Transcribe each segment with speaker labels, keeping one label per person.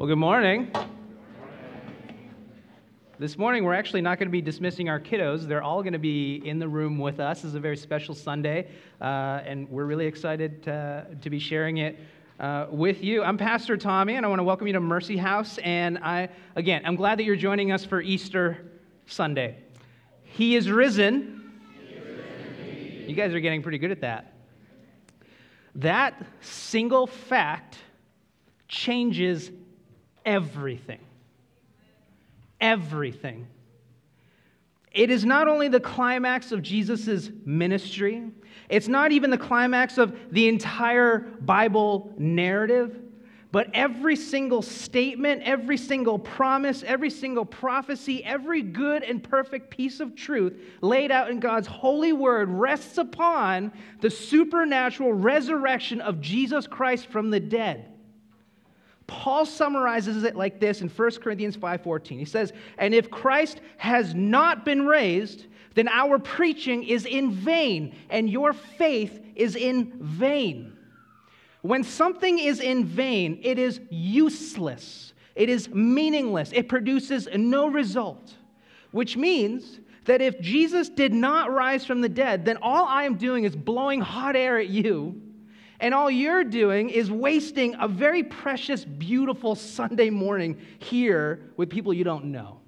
Speaker 1: Well, good morning. This morning, we're actually not going to be dismissing our kiddos. They're all going to be in the room with us. This is a very special Sunday, uh, and we're really excited to, to be sharing it uh, with you. I'm Pastor Tommy, and I want to welcome you to Mercy House. And I, again, I'm glad that you're joining us for Easter Sunday. He is risen. He is risen you guys are getting pretty good at that. That single fact changes everything. Everything. It is not only the climax of Jesus' ministry, it's not even the climax of the entire Bible narrative, but every single statement, every single promise, every single prophecy, every good and perfect piece of truth laid out in God's holy word rests upon the supernatural resurrection of Jesus Christ from the dead. Paul summarizes it like this in 1 Corinthians 5:14. He says, "And if Christ has not been raised, then our preaching is in vain and your faith is in vain." When something is in vain, it is useless. It is meaningless. It produces no result, which means that if Jesus did not rise from the dead, then all I am doing is blowing hot air at you and all you're doing is wasting a very precious, beautiful Sunday morning here with people you don't know.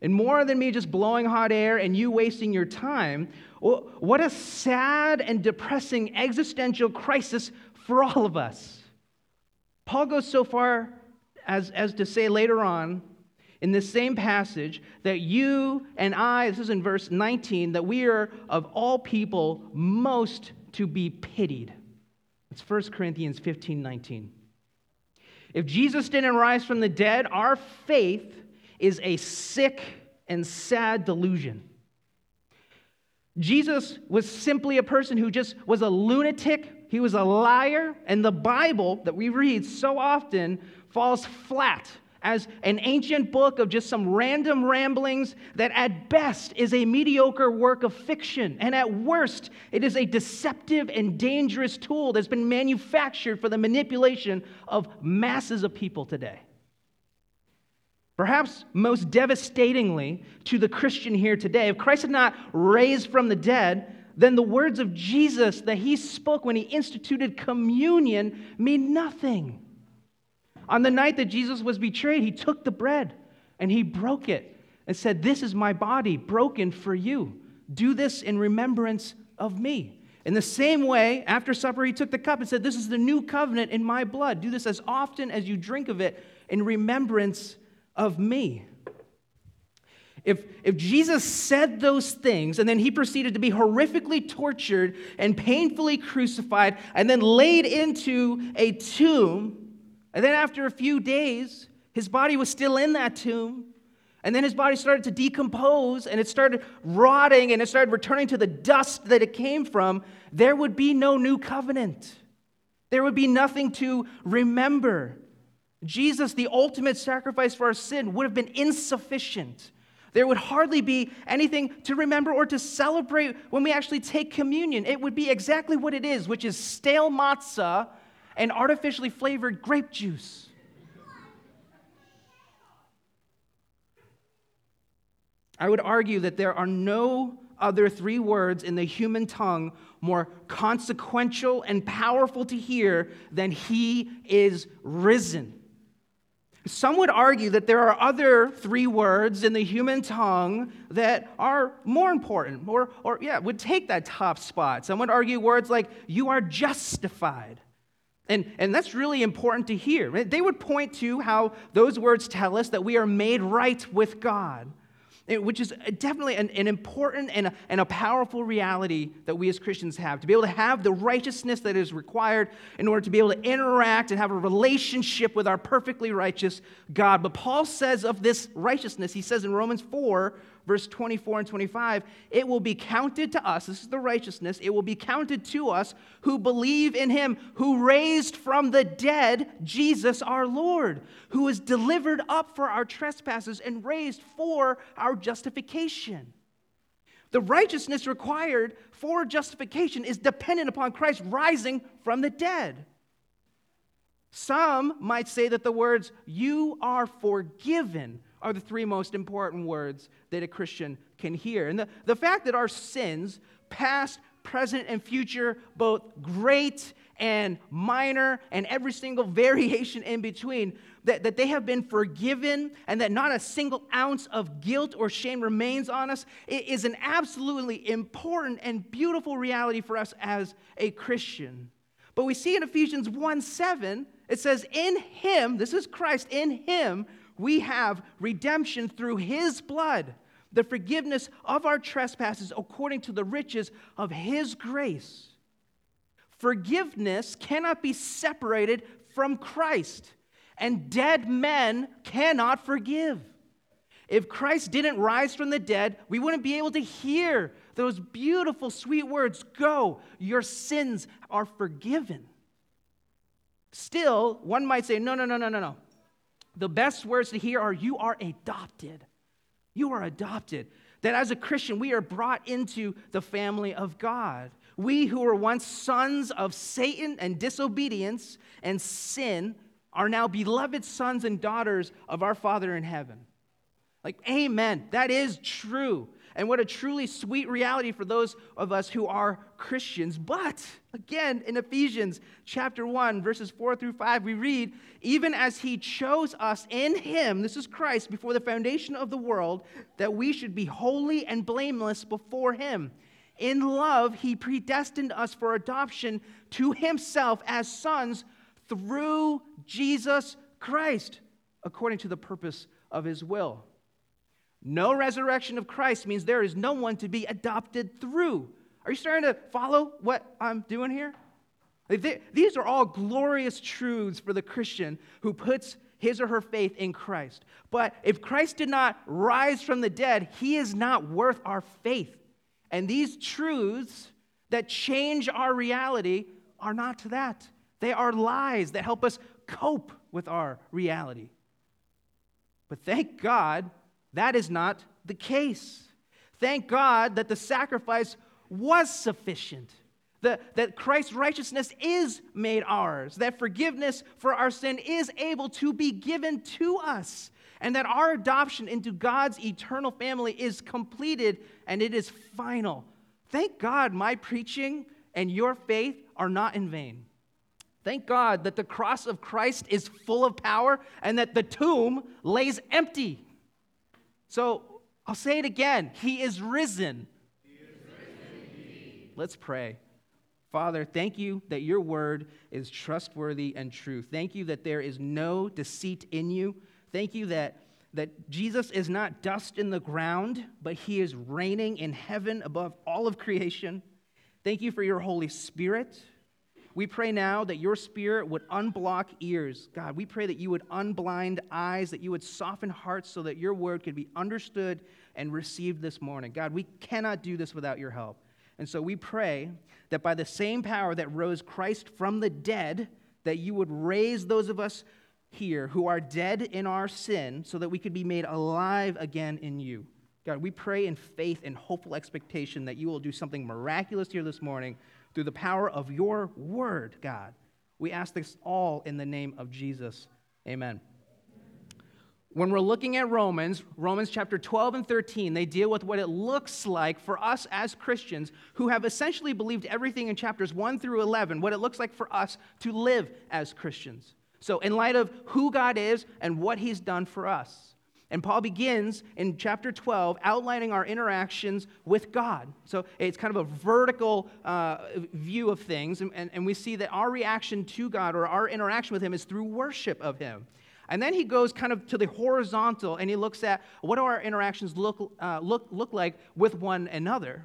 Speaker 1: And more than me just blowing hot air and you wasting your time, what a sad and depressing existential crisis for all of us. Paul goes so far as, as to say later on in this same passage that you and I, this is in verse 19, that we are of all people most to be pitied. It's 1 Corinthians 15 19. If Jesus didn't rise from the dead, our faith is a sick and sad delusion. Jesus was simply a person who just was a lunatic, he was a liar, and the Bible that we read so often falls flat as an ancient book of just some random ramblings that at best is a mediocre work of fiction, and at worst, it is a deceptive and dangerous tool that's been manufactured for the manipulation of masses of people today. Perhaps most devastatingly to the Christian here today, if Christ had not raised from the dead, then the words of Jesus that he spoke when he instituted communion mean nothing. On the night that Jesus was betrayed, he took the bread and he broke it and said, This is my body broken for you. Do this in remembrance of me. In the same way, after supper, he took the cup and said, This is the new covenant in my blood. Do this as often as you drink of it in remembrance of me. If, if Jesus said those things and then he proceeded to be horrifically tortured and painfully crucified and then laid into a tomb, and then after a few days, his body was still in that tomb. And then his body started to decompose and it started rotting and it started returning to the dust that it came from. There would be no new covenant. There would be nothing to remember. Jesus, the ultimate sacrifice for our sin, would have been insufficient. There would hardly be anything to remember or to celebrate when we actually take communion. It would be exactly what it is, which is stale matzah and artificially flavored grape juice. I would argue that there are no other three words in the human tongue more consequential and powerful to hear than He is risen. Some would argue that there are other three words in the human tongue that are more important, or, or yeah, would take that top spot. Some would argue words like, you are justified, and, and that's really important to hear. They would point to how those words tell us that we are made right with God, which is definitely an, an important and a, and a powerful reality that we as Christians have. To be able to have the righteousness that is required in order to be able to interact and have a relationship with our perfectly righteous God. But Paul says of this righteousness, he says in Romans 4, verse 24 and 25, it will be counted to us, this is the righteousness, it will be counted to us who believe in him who raised from the dead Jesus our Lord, who was delivered up for our trespasses and raised for our justification. The righteousness required for justification is dependent upon Christ rising from the dead. Some might say that the words, you are forgiven, are the three most important words that a Christian can hear. And the, the fact that our sins, past, present, and future, both great and minor, and every single variation in between, that, that they have been forgiven and that not a single ounce of guilt or shame remains on us it is an absolutely important and beautiful reality for us as a Christian. But we see in Ephesians 1 7, it says, In him, this is Christ, in him we have redemption through his blood, the forgiveness of our trespasses according to the riches of his grace. Forgiveness cannot be separated from Christ, and dead men cannot forgive. If Christ didn't rise from the dead, we wouldn't be able to hear those beautiful, sweet words Go, your sins are forgiven. Still, one might say, No, no, no, no, no, no. The best words to hear are, You are adopted. You are adopted. That as a Christian, we are brought into the family of God. We who were once sons of Satan and disobedience and sin are now beloved sons and daughters of our Father in heaven. Like, amen. That is true. And what a truly sweet reality for those of us who are Christians. But again, in Ephesians chapter 1, verses 4 through 5, we read, even as he chose us in him, this is Christ, before the foundation of the world, that we should be holy and blameless before him. In love, he predestined us for adoption to himself as sons through Jesus Christ, according to the purpose of his will. No resurrection of Christ means there is no one to be adopted through. Are you starting to follow what I'm doing here? These are all glorious truths for the Christian who puts his or her faith in Christ. But if Christ did not rise from the dead, he is not worth our faith. And these truths that change our reality are not that. They are lies that help us cope with our reality. But thank God that is not the case. Thank God that the sacrifice was sufficient, that, that Christ's righteousness is made ours, that forgiveness for our sin is able to be given to us, and that our adoption into God's eternal family is completed and it is final. Thank God my preaching and your faith are not in vain. Thank God that the cross of Christ is full of power and that the tomb lays empty. So I'll say it again He is risen. Let's pray. Father, thank you that your word is trustworthy and true. Thank you that there is no deceit in you. Thank you that, that Jesus is not dust in the ground, but he is reigning in heaven above all of creation. Thank you for your Holy Spirit. We pray now that your spirit would unblock ears. God, we pray that you would unblind eyes, that you would soften hearts so that your word could be understood and received this morning. God, we cannot do this without your help. And so we pray that by the same power that rose Christ from the dead, that you would raise those of us here who are dead in our sin so that we could be made alive again in you. God, we pray in faith and hopeful expectation that you will do something miraculous here this morning through the power of your word, God. We ask this all in the name of Jesus. Amen. When we're looking at Romans, Romans chapter 12 and 13, they deal with what it looks like for us as Christians who have essentially believed everything in chapters 1 through 11, what it looks like for us to live as Christians. So, in light of who God is and what He's done for us. And Paul begins in chapter 12 outlining our interactions with God. So it's kind of a vertical uh, view of things. And, and, and we see that our reaction to God or our interaction with Him is through worship of Him. And then he goes kind of to the horizontal and he looks at what do our interactions look, uh, look, look like with one another.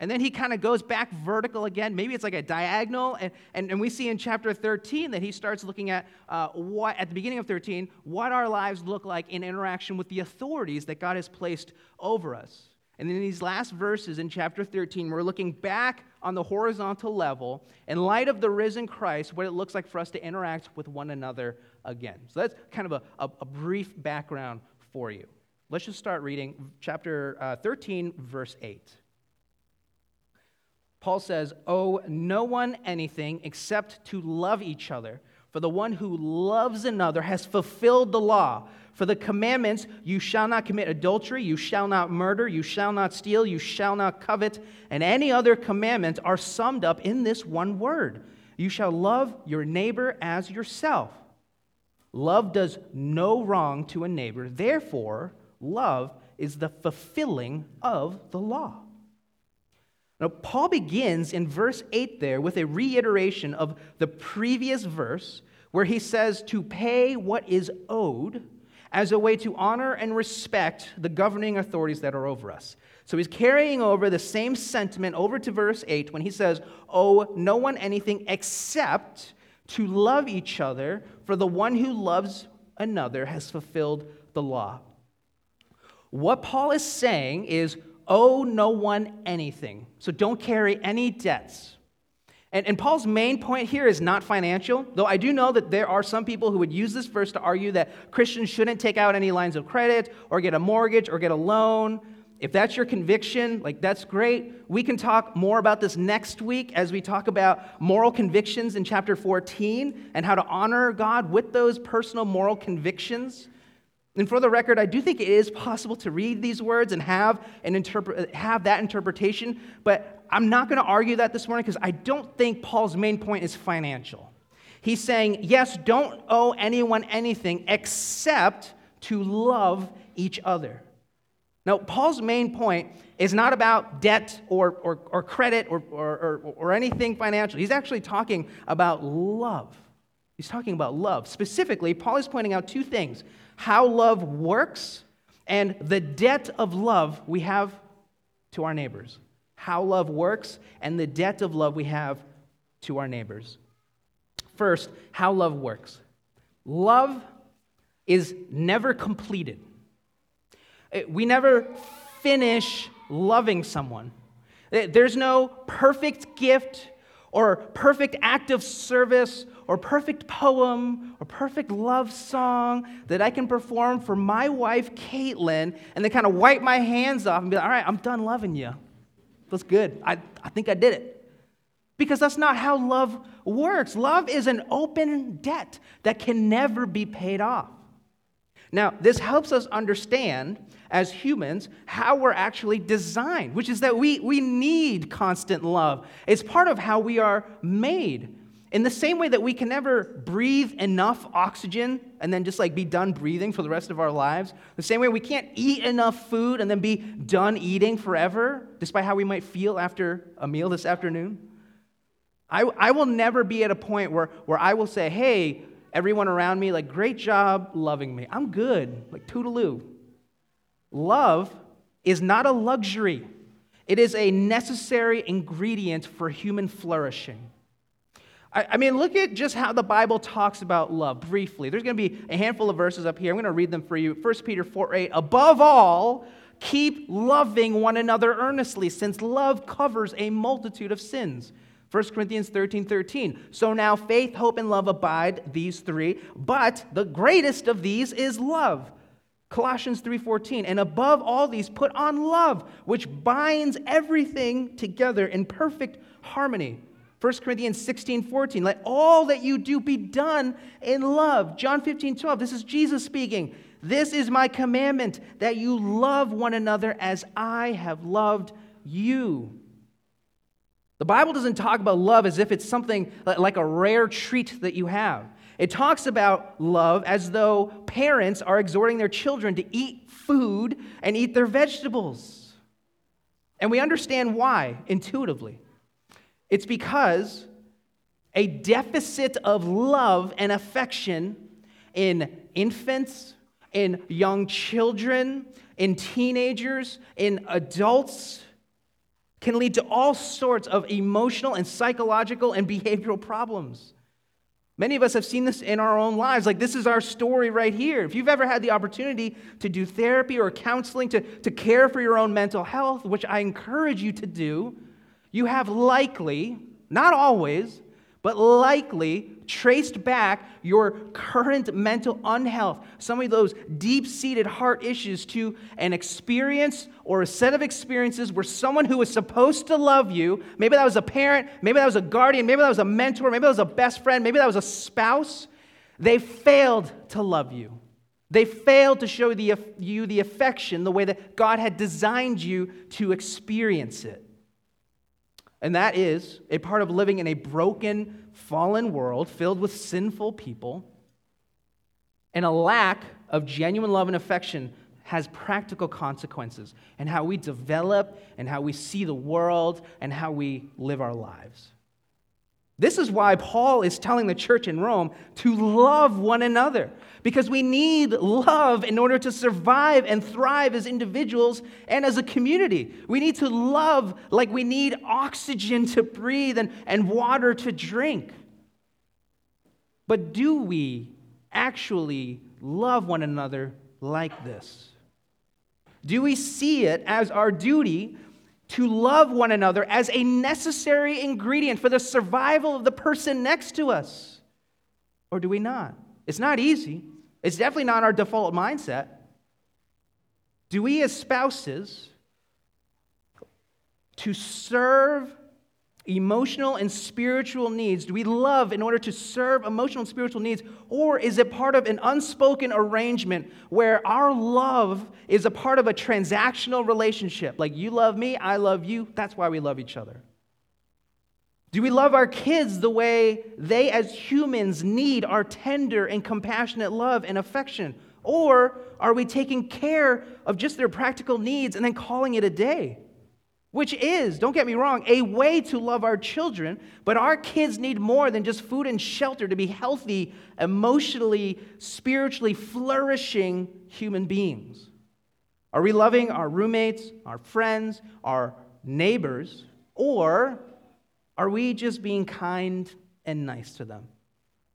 Speaker 1: And then he kind of goes back vertical again. Maybe it's like a diagonal. And, and, and we see in chapter 13 that he starts looking at uh, what, at the beginning of 13, what our lives look like in interaction with the authorities that God has placed over us. And in these last verses in chapter 13, we're looking back on the horizontal level in light of the risen Christ, what it looks like for us to interact with one another again. So that's kind of a, a, a brief background for you. Let's just start reading chapter uh, 13, verse 8. Paul says, Owe no one anything except to love each other, For the one who loves another has fulfilled the law. For the commandments, you shall not commit adultery, you shall not murder, you shall not steal, you shall not covet, and any other commandment are summed up in this one word You shall love your neighbor as yourself. Love does no wrong to a neighbor, therefore, love is the fulfilling of the law. Now, Paul begins in verse 8 there with a reiteration of the previous verse where he says to pay what is owed as a way to honor and respect the governing authorities that are over us. So he's carrying over the same sentiment over to verse 8 when he says, Owe no one anything except to love each other, for the one who loves another has fulfilled the law. What Paul is saying is, owe no one anything. So don't carry any debts. And, and, Paul's main point here is not financial, though I do know that there are some people who would use this verse to argue that Christians shouldn't take out any lines of credit or get a mortgage or get a loan. If that's your conviction, like that's great. We can talk more about this next week as we talk about moral convictions in chapter 14 and how to honor God with those personal moral convictions. And for the record, I do think it is possible to read these words and have, an interpret, have that interpretation, but I'm not going to argue that this morning because I don't think Paul's main point is financial. He's saying, yes, don't owe anyone anything except to love each other. Now, Paul's main point is not about debt or, or, or credit or, or, or anything financial. He's actually talking about love. He's talking about love. Specifically, Paul is pointing out two things how love works and the debt of love we have to our neighbors how love works, and the debt of love we have to our neighbors. First, how love works. Love is never completed. We never finish loving someone. There's no perfect gift or perfect act of service or perfect poem or perfect love song that I can perform for my wife, Caitlin, and then kind of wipe my hands off and be like, all right, I'm done loving you. That's good. I, I think I did it. Because that's not how love works. Love is an open debt that can never be paid off. Now, this helps us understand as humans how we're actually designed, which is that we, we need constant love. It's part of how we are made. In the same way that we can never breathe enough oxygen and then just like be done breathing for the rest of our lives, the same way we can't eat enough food and then be done eating forever, despite how we might feel after a meal this afternoon. I, I will never be at a point where, where I will say, hey, everyone around me, like, great job loving me. I'm good, like, toodaloo. Love is not a luxury, it is a necessary ingredient for human flourishing. I, I mean, look at just how the Bible talks about love briefly. There's going to be a handful of verses up here. I'm going to read them for you. 1 Peter 4 8. Above all, keep loving one another earnestly, since love covers a multitude of sins. 1 Corinthians 13 13. So now faith, hope, and love abide, these three, but the greatest of these is love. Colossians 3:14 and above all these put on love which binds everything together in perfect harmony 1 Corinthians 16, 14. Let all that you do be done in love. John 15, 12. This is Jesus speaking. This is my commandment that you love one another as I have loved you. The Bible doesn't talk about love as if it's something like a rare treat that you have. It talks about love as though parents are exhorting their children to eat food and eat their vegetables. And we understand why intuitively. It's because a deficit of love and affection in infants, in young children, in teenagers, in adults can lead to all sorts of emotional and psychological and behavioral problems. Many of us have seen this in our own lives. Like, this is our story right here. If you've ever had the opportunity to do therapy or counseling to, to care for your own mental health, which I encourage you to do, you have likely, not always, but likely traced back your current mental unhealth, some of those deep seated heart issues, to an experience or a set of experiences where someone who was supposed to love you, maybe that was a parent, maybe that was a guardian, maybe that was a mentor, maybe that was a best friend, maybe that was a spouse, they failed to love you. They failed to show the, you the affection the way that God had designed you to experience it. And that is a part of living in a broken, fallen world filled with sinful people. And a lack of genuine love and affection has practical consequences in how we develop and how we see the world and how we live our lives. This is why Paul is telling the church in Rome to love one another, because we need love in order to survive and thrive as individuals and as a community. We need to love like we need oxygen to breathe and, and water to drink. But do we actually love one another like this? Do we see it as our duty to love one another as a necessary ingredient for the survival of the person next to us? Or do we not? It's not easy. It's definitely not our default mindset. Do we, as spouses, to serve emotional and spiritual needs? Do we love in order to serve emotional and spiritual needs? Or is it part of an unspoken arrangement where our love is a part of a transactional relationship? Like you love me, I love you, that's why we love each other. Do we love our kids the way they, as humans, need our tender and compassionate love and affection? Or are we taking care of just their practical needs and then calling it a day? Which is, don't get me wrong, a way to love our children, but our kids need more than just food and shelter to be healthy, emotionally, spiritually flourishing human beings. Are we loving our roommates, our friends, our neighbors, or are we just being kind and nice to them?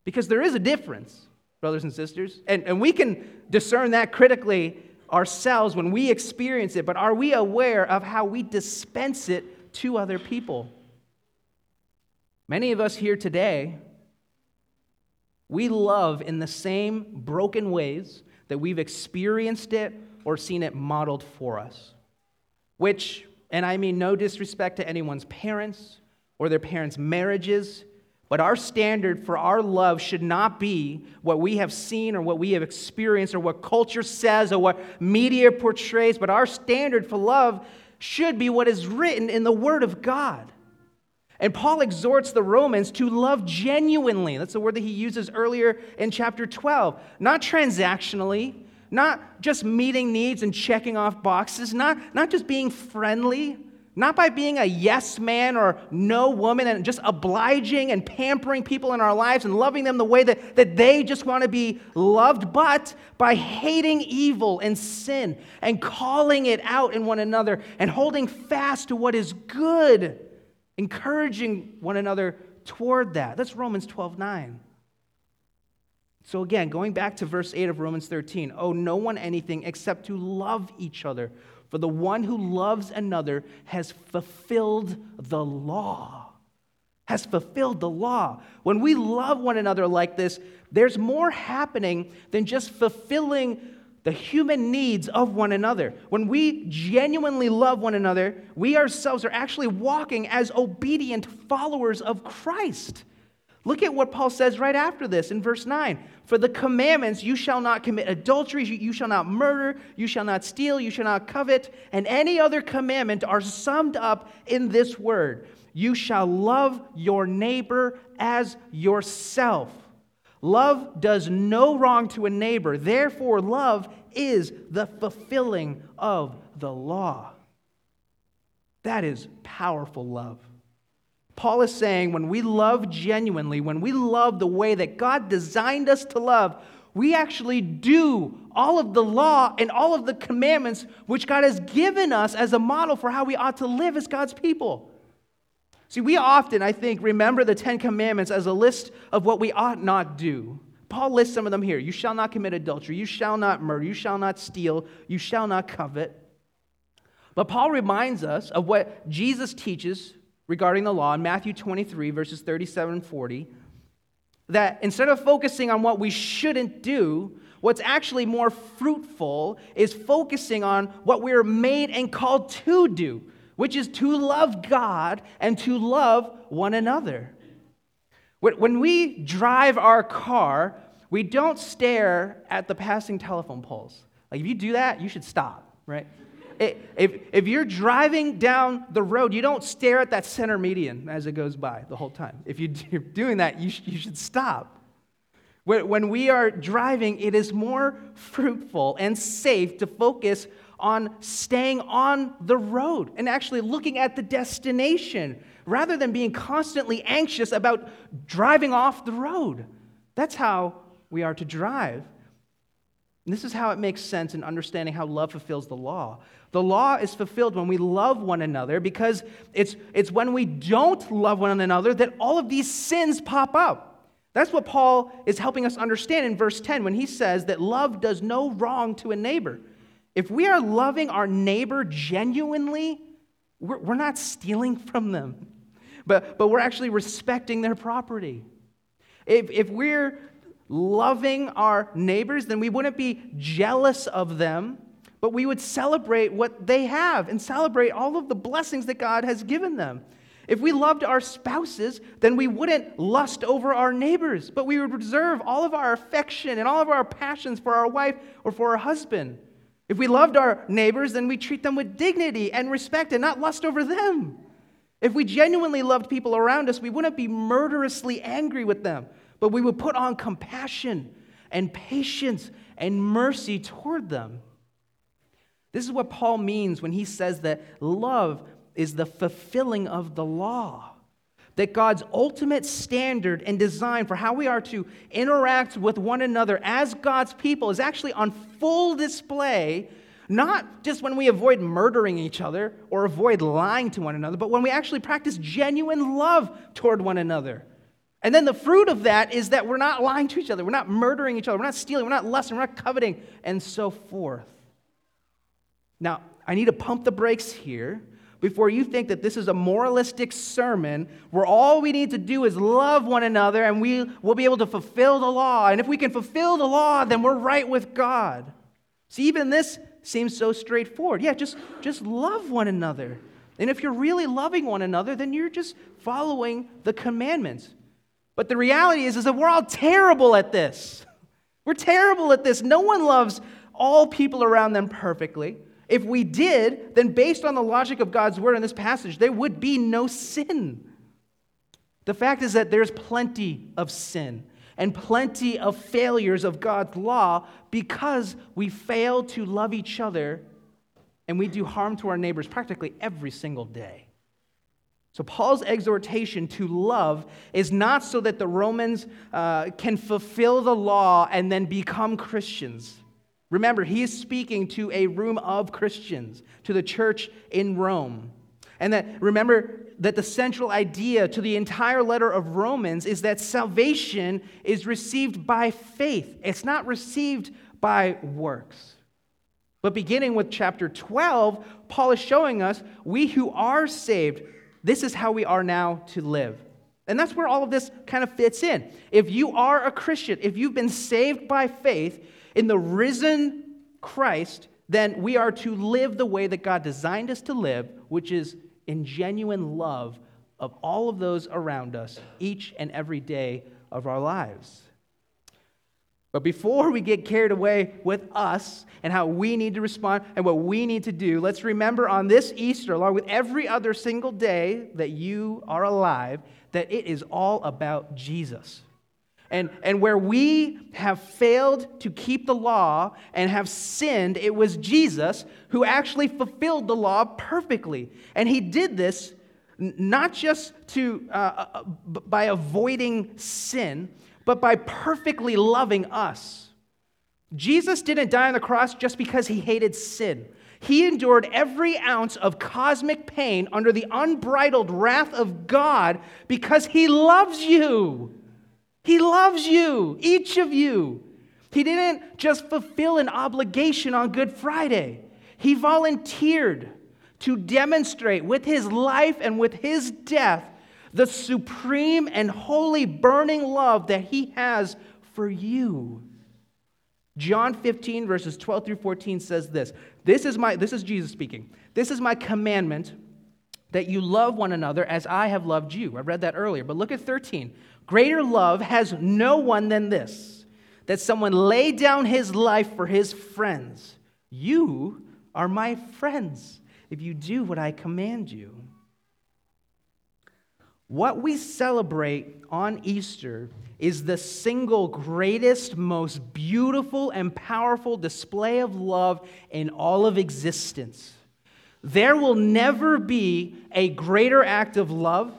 Speaker 1: Because there is a difference, brothers and sisters, and, and we can discern that critically ourselves when we experience it, but are we aware of how we dispense it to other people? Many of us here today, we love in the same broken ways that we've experienced it or seen it modeled for us. Which, and I mean no disrespect to anyone's parents or their parents' marriages, but our standard for our love should not be what we have seen or what we have experienced or what culture says or what media portrays, but our standard for love should be what is written in the Word of God. And Paul exhorts the Romans to love genuinely. That's the word that he uses earlier in chapter 12. Not transactionally, not just meeting needs and checking off boxes, not, not just being friendly, not by being a yes man or no woman and just obliging and pampering people in our lives and loving them the way that, that they just want to be loved, but by hating evil and sin and calling it out in one another and holding fast to what is good, encouraging one another toward that. That's Romans 12 9. So, again, going back to verse 8 of Romans 13, owe no one anything except to love each other. For the one who loves another has fulfilled the law. Has fulfilled the law. When we love one another like this, there's more happening than just fulfilling the human needs of one another. When we genuinely love one another, we ourselves are actually walking as obedient followers of Christ. Look at what Paul says right after this in verse 9. For the commandments, you shall not commit adultery, you shall not murder, you shall not steal, you shall not covet, and any other commandment are summed up in this word You shall love your neighbor as yourself. Love does no wrong to a neighbor, therefore, love is the fulfilling of the law. That is powerful love. Paul is saying when we love genuinely, when we love the way that God designed us to love, we actually do all of the law and all of the commandments which God has given us as a model for how we ought to live as God's people. See, we often, I think, remember the Ten Commandments as a list of what we ought not do. Paul lists some of them here. You shall not commit adultery. You shall not murder. You shall not steal. You shall not covet. But Paul reminds us of what Jesus teaches regarding the law in Matthew 23, verses 37 and 40, that instead of focusing on what we shouldn't do, what's actually more fruitful is focusing on what we're made and called to do, which is to love God and to love one another. When we drive our car, we don't stare at the passing telephone poles. Like, if you do that, you should stop, right? If, if you're driving down the road, you don't stare at that center median as it goes by the whole time. If you're doing that, you, you should stop. When we are driving, it is more fruitful and safe to focus on staying on the road and actually looking at the destination rather than being constantly anxious about driving off the road. That's how we are to drive. And this is how it makes sense in understanding how love fulfills the law. The law is fulfilled when we love one another because it's, it's when we don't love one another that all of these sins pop up. That's what Paul is helping us understand in verse 10 when he says that love does no wrong to a neighbor. If we are loving our neighbor genuinely, we're, we're not stealing from them, but, but we're actually respecting their property. If, if we're loving our neighbors, then we wouldn't be jealous of them, but we would celebrate what they have and celebrate all of the blessings that God has given them. If we loved our spouses, then we wouldn't lust over our neighbors, but we would reserve all of our affection and all of our passions for our wife or for our husband. If we loved our neighbors, then we treat them with dignity and respect and not lust over them. If we genuinely loved people around us, we wouldn't be murderously angry with them, but we would put on compassion and patience and mercy toward them. This is what Paul means when he says that love is the fulfilling of the law. That God's ultimate standard and design for how we are to interact with one another as God's people is actually on full display, not just when we avoid murdering each other or avoid lying to one another, but when we actually practice genuine love toward one another. And then the fruit of that is that we're not lying to each other, we're not murdering each other, we're not stealing, we're not lusting, we're not coveting, and so forth. Now, I need to pump the brakes here before you think that this is a moralistic sermon where all we need to do is love one another and we will be able to fulfill the law. And if we can fulfill the law, then we're right with God. See, even this seems so straightforward. Yeah, just, just love one another. And if you're really loving one another, then you're just following the commandments. But the reality is, is that we're all terrible at this. We're terrible at this. No one loves all people around them perfectly. If we did, then based on the logic of God's word in this passage, there would be no sin. The fact is that there's plenty of sin and plenty of failures of God's law because we fail to love each other and we do harm to our neighbors practically every single day. So, Paul's exhortation to love is not so that the Romans uh, can fulfill the law and then become Christians. Remember, he is speaking to a room of Christians, to the church in Rome. And that, remember, that the central idea to the entire letter of Romans is that salvation is received by faith, it's not received by works. But beginning with chapter 12, Paul is showing us we who are saved, this is how we are now to live. And that's where all of this kind of fits in. If you are a Christian, if you've been saved by faith, in the risen Christ, then we are to live the way that God designed us to live, which is in genuine love of all of those around us each and every day of our lives. But before we get carried away with us and how we need to respond and what we need to do, let's remember on this Easter, along with every other single day that you are alive, that it is all about Jesus. And, and where we have failed to keep the law and have sinned, it was Jesus who actually fulfilled the law perfectly. And he did this not just to, uh, uh, uh by avoiding sin, but by perfectly loving us. Jesus didn't die on the cross just because he hated sin. He endured every ounce of cosmic pain under the unbridled wrath of God because he loves you. He loves you, each of you. He didn't just fulfill an obligation on Good Friday, He volunteered to demonstrate with his life and with his death the supreme and holy burning love that he has for you. John 15, verses 12 through 14 says this. This is my this is Jesus speaking. This is my commandment that you love one another as I have loved you. I read that earlier, but look at 13. Greater love has no one than this, that someone lay down his life for his friends. You are my friends if you do what I command you. What we celebrate on Easter is the single greatest, most beautiful, and powerful display of love in all of existence. There will never be a greater act of love.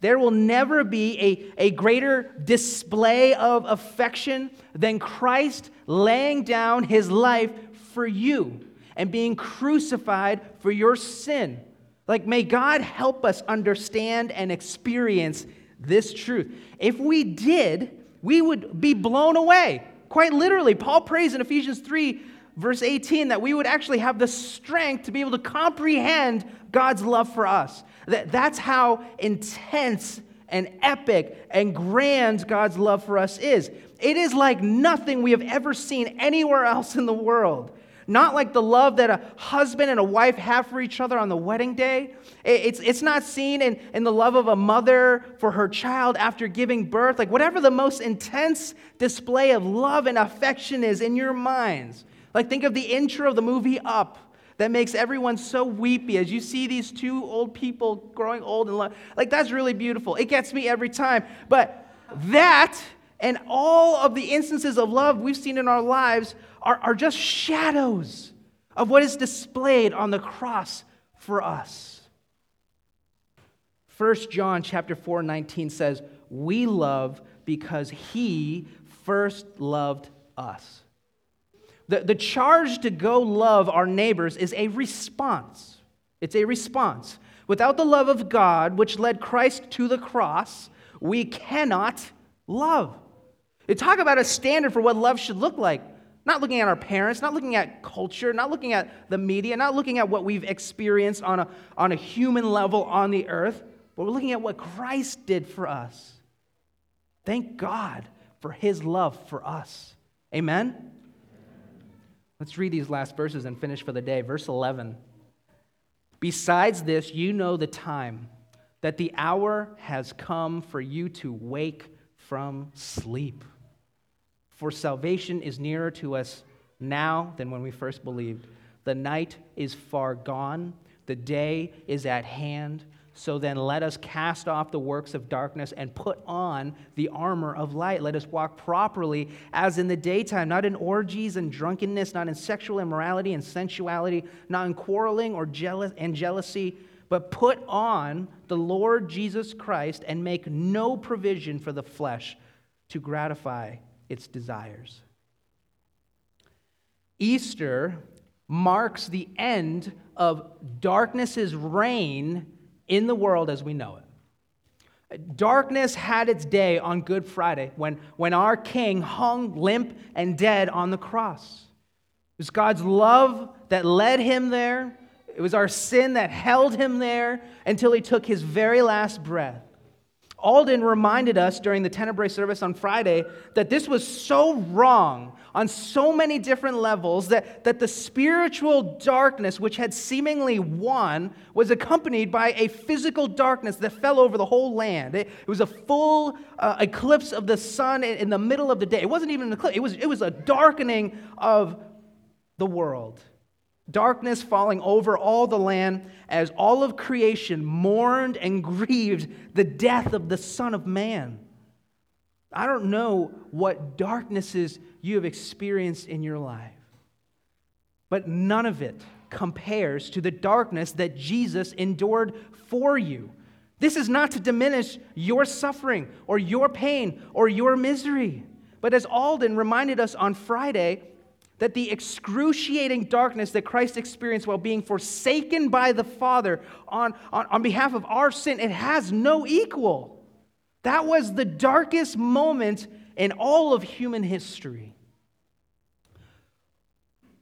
Speaker 1: There will never be a, a greater display of affection than Christ laying down his life for you and being crucified for your sin. Like, may God help us understand and experience this truth. If we did, we would be blown away. Quite literally, Paul prays in Ephesians 3, verse 18, that we would actually have the strength to be able to comprehend God's love for us. That, that's how intense and epic and grand God's love for us is. It is like nothing we have ever seen anywhere else in the world. Not like the love that a husband and a wife have for each other on the wedding day. It's, it's not seen in, in the love of a mother for her child after giving birth. Like, whatever the most intense display of love and affection is in your minds. Like, think of the intro of the movie Up that makes everyone so weepy as you see these two old people growing old and love. Like, that's really beautiful. It gets me every time. But that and all of the instances of love we've seen in our lives are, are just shadows of what is displayed on the cross for us. 1 John chapter 4, 19 says, We love because he first loved us. The, the charge to go love our neighbors is a response. It's a response. Without the love of God, which led Christ to the cross, we cannot love. They talk about a standard for what love should look like. Not looking at our parents, not looking at culture, not looking at the media, not looking at what we've experienced on a, on a human level on the earth, but we're looking at what Christ did for us. Thank God for his love for us. Amen? Let's read these last verses and finish for the day. Verse 11. Besides this, you know the time, that the hour has come for you to wake from sleep. For salvation is nearer to us now than when we first believed. The night is far gone, the day is at hand. So then, let us cast off the works of darkness and put on the armor of light. Let us walk properly as in the daytime, not in orgies and drunkenness, not in sexual immorality and sensuality, not in quarreling or jealous and jealousy, but put on the Lord Jesus Christ and make no provision for the flesh to gratify its desires. Easter marks the end of darkness's reign in the world as we know it. Darkness had its day on Good Friday when, when our King hung limp and dead on the cross. It was God's love that led him there. It was our sin that held him there until he took his very last breath. Alden reminded us during the Tenebrae service on Friday that this was so wrong on so many different levels that, that the spiritual darkness, which had seemingly won, was accompanied by a physical darkness that fell over the whole land. It, it was a full uh, eclipse of the sun in, in the middle of the day. It wasn't even an eclipse, it was, it was a darkening of the world darkness falling over all the land as all of creation mourned and grieved the death of the Son of Man. I don't know what darknesses you have experienced in your life, but none of it compares to the darkness that Jesus endured for you. This is not to diminish your suffering or your pain or your misery. But as Alden reminded us on Friday, that the excruciating darkness that Christ experienced while being forsaken by the Father on, on, on behalf of our sin, it has no equal. That was the darkest moment in all of human history.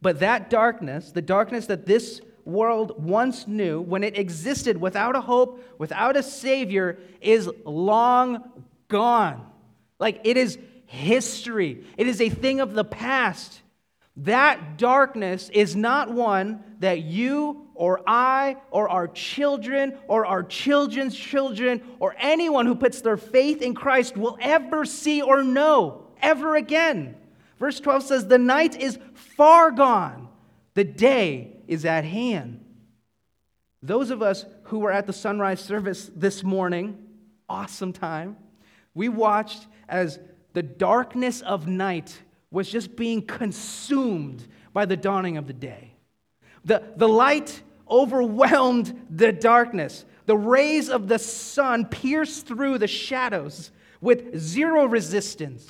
Speaker 1: But that darkness, the darkness that this world once knew, when it existed without a hope, without a Savior, is long gone. Like it is history, it is a thing of the past. That darkness is not one that you or I or our children or our children's children or anyone who puts their faith in Christ will ever see or know ever again. Verse 12 says, The night is far gone, the day is at hand. Those of us who were at the sunrise service this morning, awesome time, we watched as the darkness of night was just being consumed by the dawning of the day. The, the light overwhelmed the darkness. The rays of the sun pierced through the shadows with zero resistance.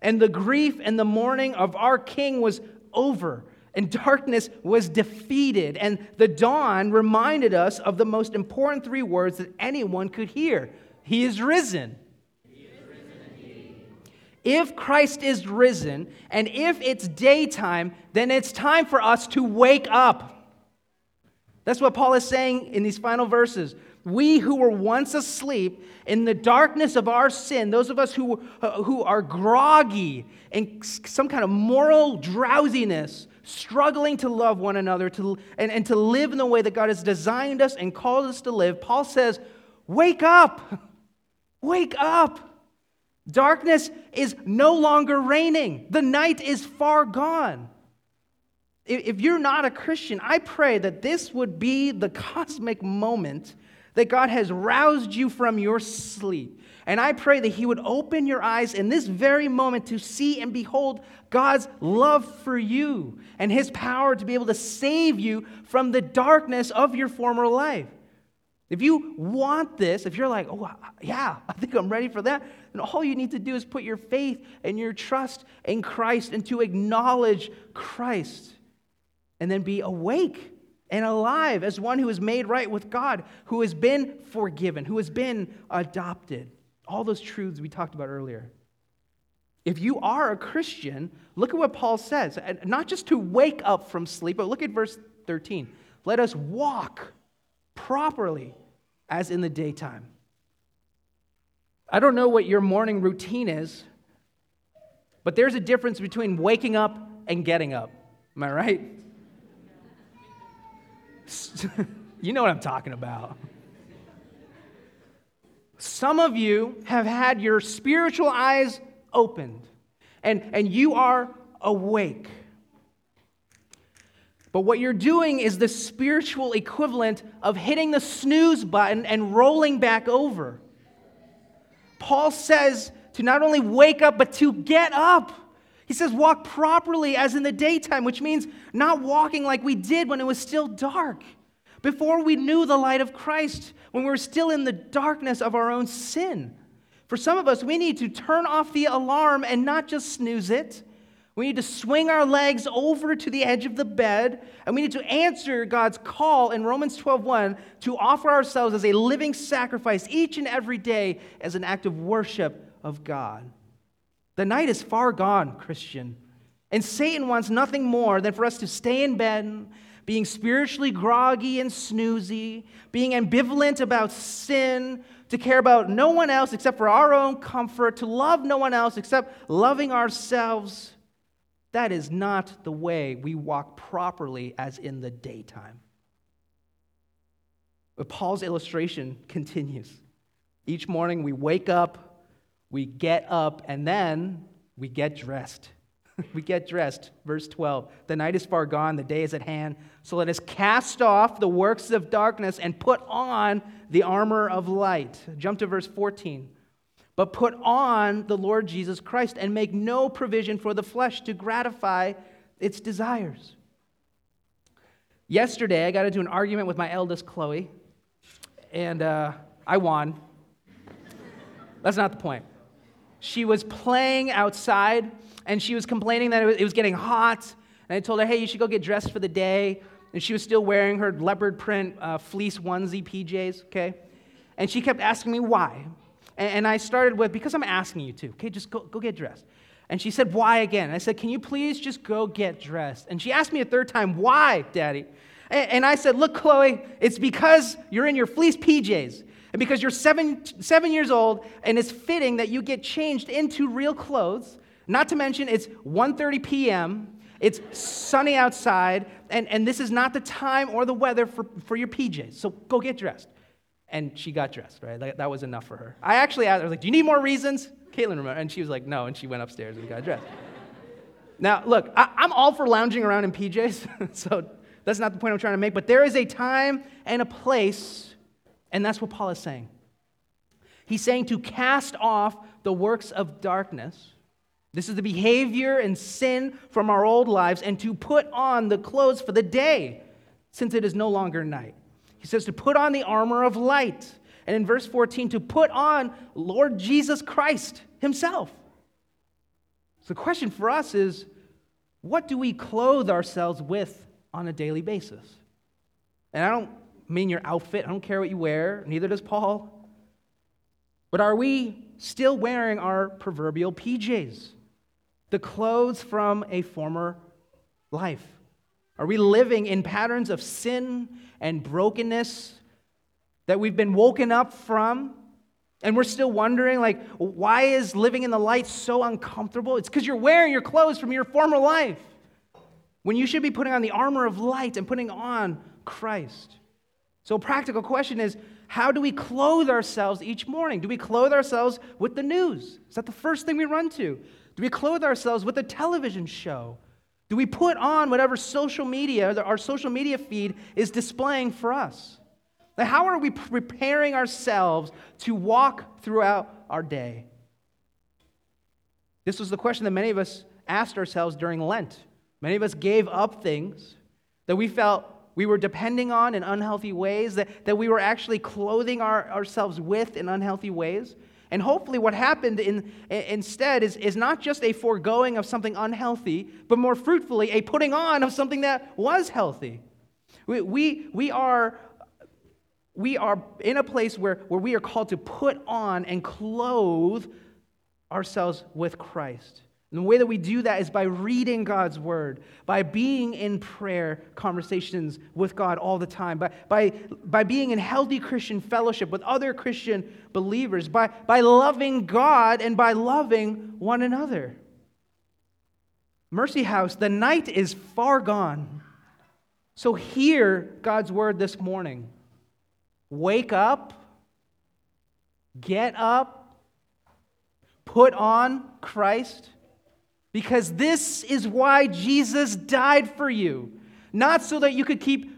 Speaker 1: And the grief and the mourning of our king was over, and darkness was defeated. And the dawn reminded us of the most important three words that anyone could hear He is risen. If Christ is risen and if it's daytime, then it's time for us to wake up. That's what Paul is saying in these final verses. We who were once asleep in the darkness of our sin, those of us who, uh, who are groggy in some kind of moral drowsiness, struggling to love one another to, and, and to live in the way that God has designed us and called us to live, Paul says, Wake up! Wake up! Darkness is no longer reigning. The night is far gone. If you're not a Christian, I pray that this would be the cosmic moment that God has roused you from your sleep. And I pray that He would open your eyes in this very moment to see and behold God's love for you and His power to be able to save you from the darkness of your former life. If you want this, if you're like, oh, yeah, I think I'm ready for that, then all you need to do is put your faith and your trust in Christ and to acknowledge Christ and then be awake and alive as one who is made right with God, who has been forgiven, who has been adopted. All those truths we talked about earlier. If you are a Christian, look at what Paul says. Not just to wake up from sleep, but look at verse 13. Let us walk properly as in the daytime. I don't know what your morning routine is, but there's a difference between waking up and getting up. Am I right? you know what I'm talking about. Some of you have had your spiritual eyes opened and, and you are awake. But what you're doing is the spiritual equivalent of hitting the snooze button and rolling back over. Paul says to not only wake up, but to get up. He says, walk properly as in the daytime, which means not walking like we did when it was still dark, before we knew the light of Christ, when we were still in the darkness of our own sin. For some of us, we need to turn off the alarm and not just snooze it. We need to swing our legs over to the edge of the bed, and we need to answer God's call in Romans 12:1 to offer ourselves as a living sacrifice each and every day as an act of worship of God. The night is far gone, Christian. And Satan wants nothing more than for us to stay in bed, being spiritually groggy and snoozy, being ambivalent about sin, to care about no one else except for our own comfort, to love no one else except loving ourselves. That is not the way we walk properly as in the daytime. But Paul's illustration continues. Each morning we wake up, we get up, and then we get dressed. we get dressed. Verse 12 The night is far gone, the day is at hand. So let us cast off the works of darkness and put on the armor of light. Jump to verse 14 but put on the Lord Jesus Christ and make no provision for the flesh to gratify its desires. Yesterday, I got into an argument with my eldest, Chloe, and uh, I won. That's not the point. She was playing outside, and she was complaining that it was, getting hot. And I told her, hey, you should go get dressed for the day. And she was still wearing her leopard print uh, fleece onesie PJs, okay? And she kept asking me why. And, I started with, because I'm asking you to, okay, just go, go get dressed. And she said, Why again? And I said, Can you please just go get dressed? And she asked me a third time, Why, Daddy? And I said, Look, Chloe, it's because you're in your fleece PJs. And because you're seven, seven years old, and it's fitting that you get changed into real clothes. Not to mention, it's 1.30 p.m., it's sunny outside, and, and this is not the time or the weather for, for your PJs. So go get dressed. And she got dressed, right? That, was enough for her. I actually asked I was like, Do you need more reasons? Caitlin remember. And she was like, No. And she went upstairs and got dressed. now, look, I, I'm all for lounging around in PJs, so that's not the point I'm trying to make. But there is a time and a place, and that's what Paul is saying. He's saying to cast off the works of darkness. This is the behavior and sin from our old lives, and to put on the clothes for the day, since it is no longer night. He says to put on the armor of light. And in verse 14, to put on Lord Jesus Christ himself. So the question for us is what do we clothe ourselves with on a daily basis? And I don't mean your outfit, I don't care what you wear, neither does Paul. But are we still wearing our proverbial PJs, the clothes from a former life? Are we living in patterns of sin and brokenness that we've been woken up from? And we're still wondering, like, why is living in the light so uncomfortable? It's because you're wearing your clothes from your former life when you should be putting on the armor of light and putting on Christ. So, practical question is how do we clothe ourselves each morning? Do we clothe ourselves with the news? Is that the first thing we run to? Do we clothe ourselves with a television show? Do we put on whatever social media, our social media feed is displaying for us? how are we preparing ourselves to walk throughout our day? This was the question that many of us asked ourselves during Lent. Many of us gave up things that we felt we were depending on in unhealthy ways, that, that we were actually clothing our, ourselves with in unhealthy ways. And hopefully, what happened in, instead is, is not just a foregoing of something unhealthy, but more fruitfully, a putting on of something that was healthy. We, we, we, are, we are in a place where, where we are called to put on and clothe ourselves with Christ. And the way that we do that is by reading God's word, by being in prayer conversations with God all the time, by, by, by being in healthy Christian fellowship with other Christian believers, by, by loving God and by loving one another. Mercy House, the night is far gone. So hear God's word this morning. Wake up, get up, put on Christ because this is why Jesus died for you. Not so that you could keep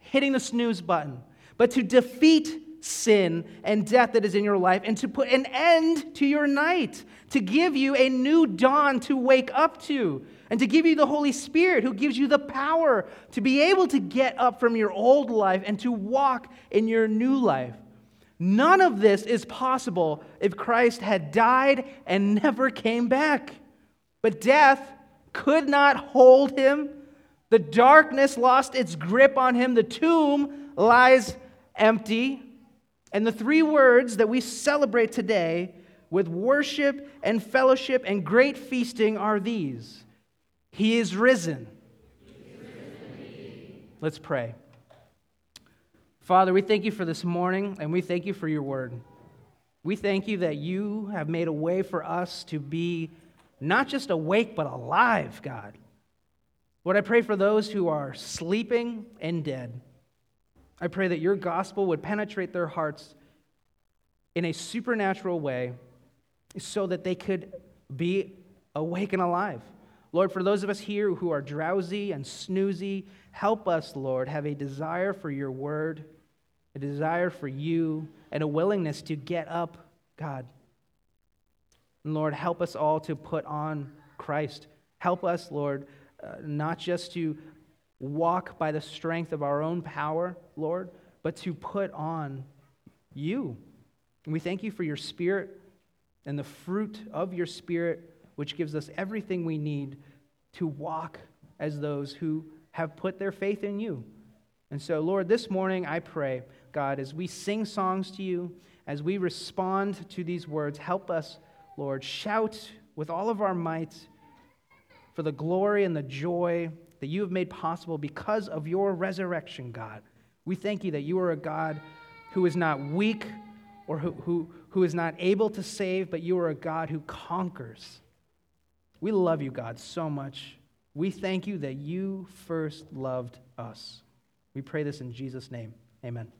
Speaker 1: hitting the snooze button, but to defeat sin and death that is in your life and to put an end to your night, to give you a new dawn to wake up to, and to give you the Holy Spirit who gives you the power to be able to get up from your old life and to walk in your new life. None of this is possible if Christ had died and never came back. But death could not hold him. The darkness lost its grip on him. The tomb lies empty. And the three words that we celebrate today with worship and fellowship and great feasting are these He is risen. Let's pray. Father, we thank you for this morning and we thank you for your word. We thank you that you have made a way for us to be not just awake, but alive, God. Lord, I pray for those who are sleeping and dead. I pray that your gospel would penetrate their hearts in a supernatural way so that they could be awake and alive. Lord, for those of us here who are drowsy and snoozy, help us, Lord, have a desire for your word, a desire for you, and a willingness to get up, God, and Lord, help us all to put on Christ. Help us, Lord, uh, not just to walk by the strength of our own power, Lord, but to put on you. And we thank you for your spirit and the fruit of your spirit, which gives us everything we need to walk as those who have put their faith in you. And so, Lord, this morning I pray, God, as we sing songs to you, as we respond to these words, help us Lord, shout with all of our might for the glory and the joy that you have made possible because of your resurrection, God. We thank you that you are a God who is not weak or who, who, who is not able to save, but you are a God who conquers. We love you, God, so much. We thank you that you first loved us. We pray this in Jesus' name. Amen.